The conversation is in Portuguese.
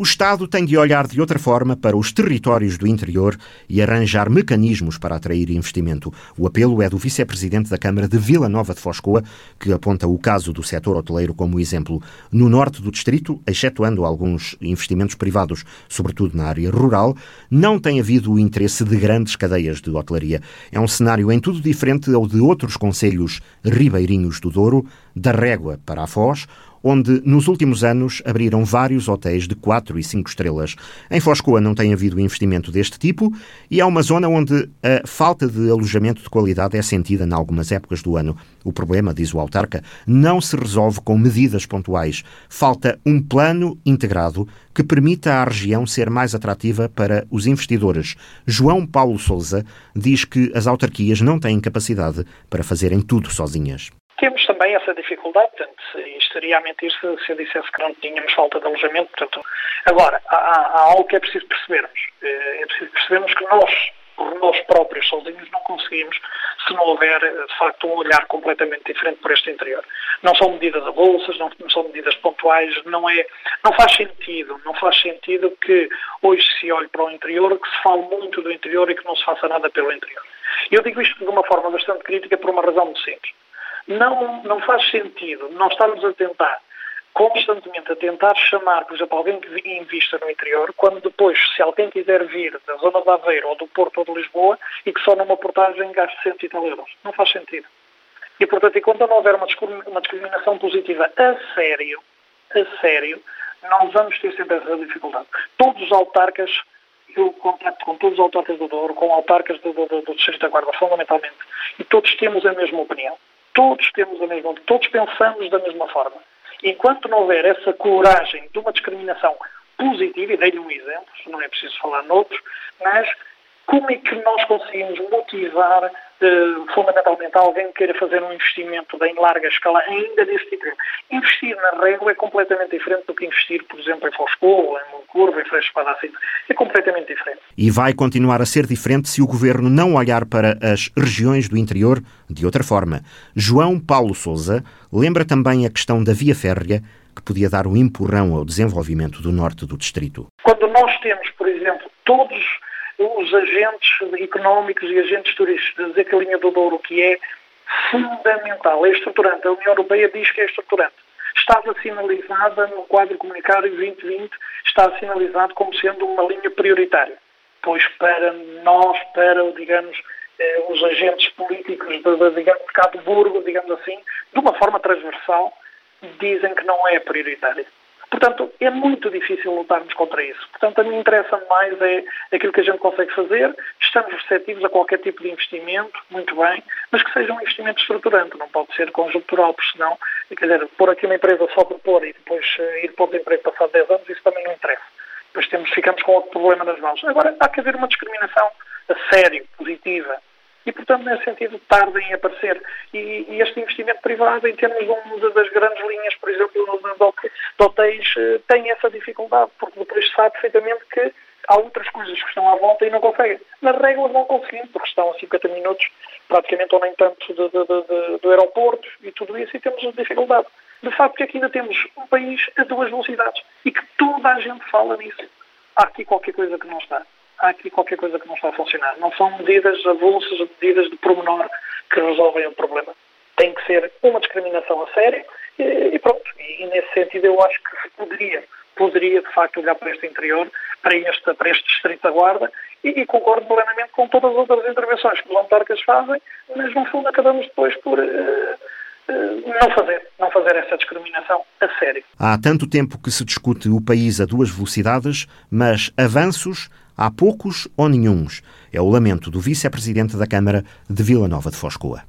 O Estado tem de olhar de outra forma para os territórios do interior e arranjar mecanismos para atrair investimento. O apelo é do vice-presidente da Câmara de Vila Nova de Foscoa, que aponta o caso do setor hoteleiro como exemplo. No norte do distrito, excetuando alguns investimentos privados, sobretudo na área rural, não tem havido o interesse de grandes cadeias de hotelaria. É um cenário em tudo diferente ao de outros conselhos ribeirinhos do Douro, da Régua para a Foz, onde nos últimos anos abriram vários hotéis de 4 e 5 estrelas. Em Foscoa não tem havido investimento deste tipo e é uma zona onde a falta de alojamento de qualidade é sentida em algumas épocas do ano. O problema, diz o autarca, não se resolve com medidas pontuais. Falta um plano integrado que permita à região ser mais atrativa para os investidores. João Paulo Souza diz que as autarquias não têm capacidade para fazerem tudo sozinhas. Temos também essa dificuldade, portanto, estaria a mentir se, se eu dissesse que não tínhamos falta de alojamento. Portanto, agora, há, há algo que é preciso percebermos. Eh, é preciso percebermos que nós, nós próprios sozinhos, não conseguimos se não houver, de facto, um olhar completamente diferente por este interior. Não são medidas avulsas, não, não são medidas pontuais, não é, não faz sentido, não faz sentido que hoje se olhe para o interior, que se fale muito do interior e que não se faça nada pelo interior. Eu digo isto de uma forma bastante crítica por uma razão muito simples não, não faz sentido não estarmos a tentar constantemente a tentar chamar, por exemplo, alguém que invista no interior, quando depois, se alguém quiser vir da zona de Aveiro ou do Porto ou de Lisboa e que só numa portagem gaste 100 e tal euros. Não faz sentido. E, portanto, enquanto não houver uma discriminação positiva a sério, a sério, não vamos ter sempre essa dificuldade. Todos os autarcas, eu contacto com todos os autarcas do Douro, com autarcas do, do, do Distrito da Guarda, fundamentalmente, e todos temos a mesma opinião todos temos a mesma, todos pensamos da mesma forma. Enquanto não houver essa coragem de uma discriminação positiva, e dei-lhe um exemplo, não é preciso falar noutros, mas como é que nós conseguimos motivar uh, fundamentalmente alguém que queira fazer um investimento em larga escala ainda desse tipo? Investir na régua é completamente diferente do que investir, por exemplo, em Foscoa, em Moncurva, em Freixo Espadacito. É completamente diferente. E vai continuar a ser diferente se o Governo não olhar para as regiões do interior de outra forma. João Paulo Souza lembra também a questão da via férrea que podia dar um empurrão ao desenvolvimento do norte do distrito. Quando nós temos, por exemplo, todos os agentes económicos e agentes turísticos dizer que a linha do Douro, que é fundamental, é estruturante, a União Europeia diz que é estruturante. Estava sinalizada no quadro comunitário 2020, está sinalizado como sendo uma linha prioritária. Pois para nós, para, digamos, eh, os agentes políticos de, de, digamos, de Cabo Burgo, digamos assim, de uma forma transversal, dizem que não é prioritária. Portanto, é muito difícil lutarmos contra isso. Portanto, a mim interessa mais é aquilo que a gente consegue fazer. Estamos receptivos a qualquer tipo de investimento, muito bem, mas que seja um investimento estruturante, não pode ser conjuntural, porque senão, quer dizer, pôr aqui uma empresa só por pôr e depois uh, ir para outro emprego passado 10 anos, isso também não interessa. Depois temos, ficamos com outro problema nas mãos. Agora, há que haver uma discriminação a sério, positiva, e, portanto, nesse sentido, tardem em aparecer. E, e este investimento privado, em termos de uma das grandes linhas, por exemplo, hotéis, eh, tem essa dificuldade, porque depois sabe perfeitamente que há outras coisas que estão à volta e não conseguem. Nas regras não conseguem, porque estão a 50 minutos, praticamente ou nem tanto, de, de, de, do aeroporto e tudo isso, e temos dificuldade. De facto, que ainda temos um país a duas velocidades e que toda a gente fala nisso. Há aqui qualquer coisa que não está há aqui qualquer coisa que não está a funcionar. Não são medidas avulsas, medidas de pormenor que resolvem o problema. Tem que ser uma discriminação a sério e, pronto. E, e, nesse sentido eu acho que se poderia, poderia de facto olhar para este interior, para este, para este distrito da Guarda e, e concordo plenamente com todas as outras intervenções que os autarcas fazem, mas no fundo acabamos depois por... Uh, não fazer, não fazer essa discriminação a sério. Há tanto tempo que se discute o país a duas velocidades, mas avanços há poucos ou nenhums. É o lamento do vice-presidente da Câmara de Vila Nova de Foscoa.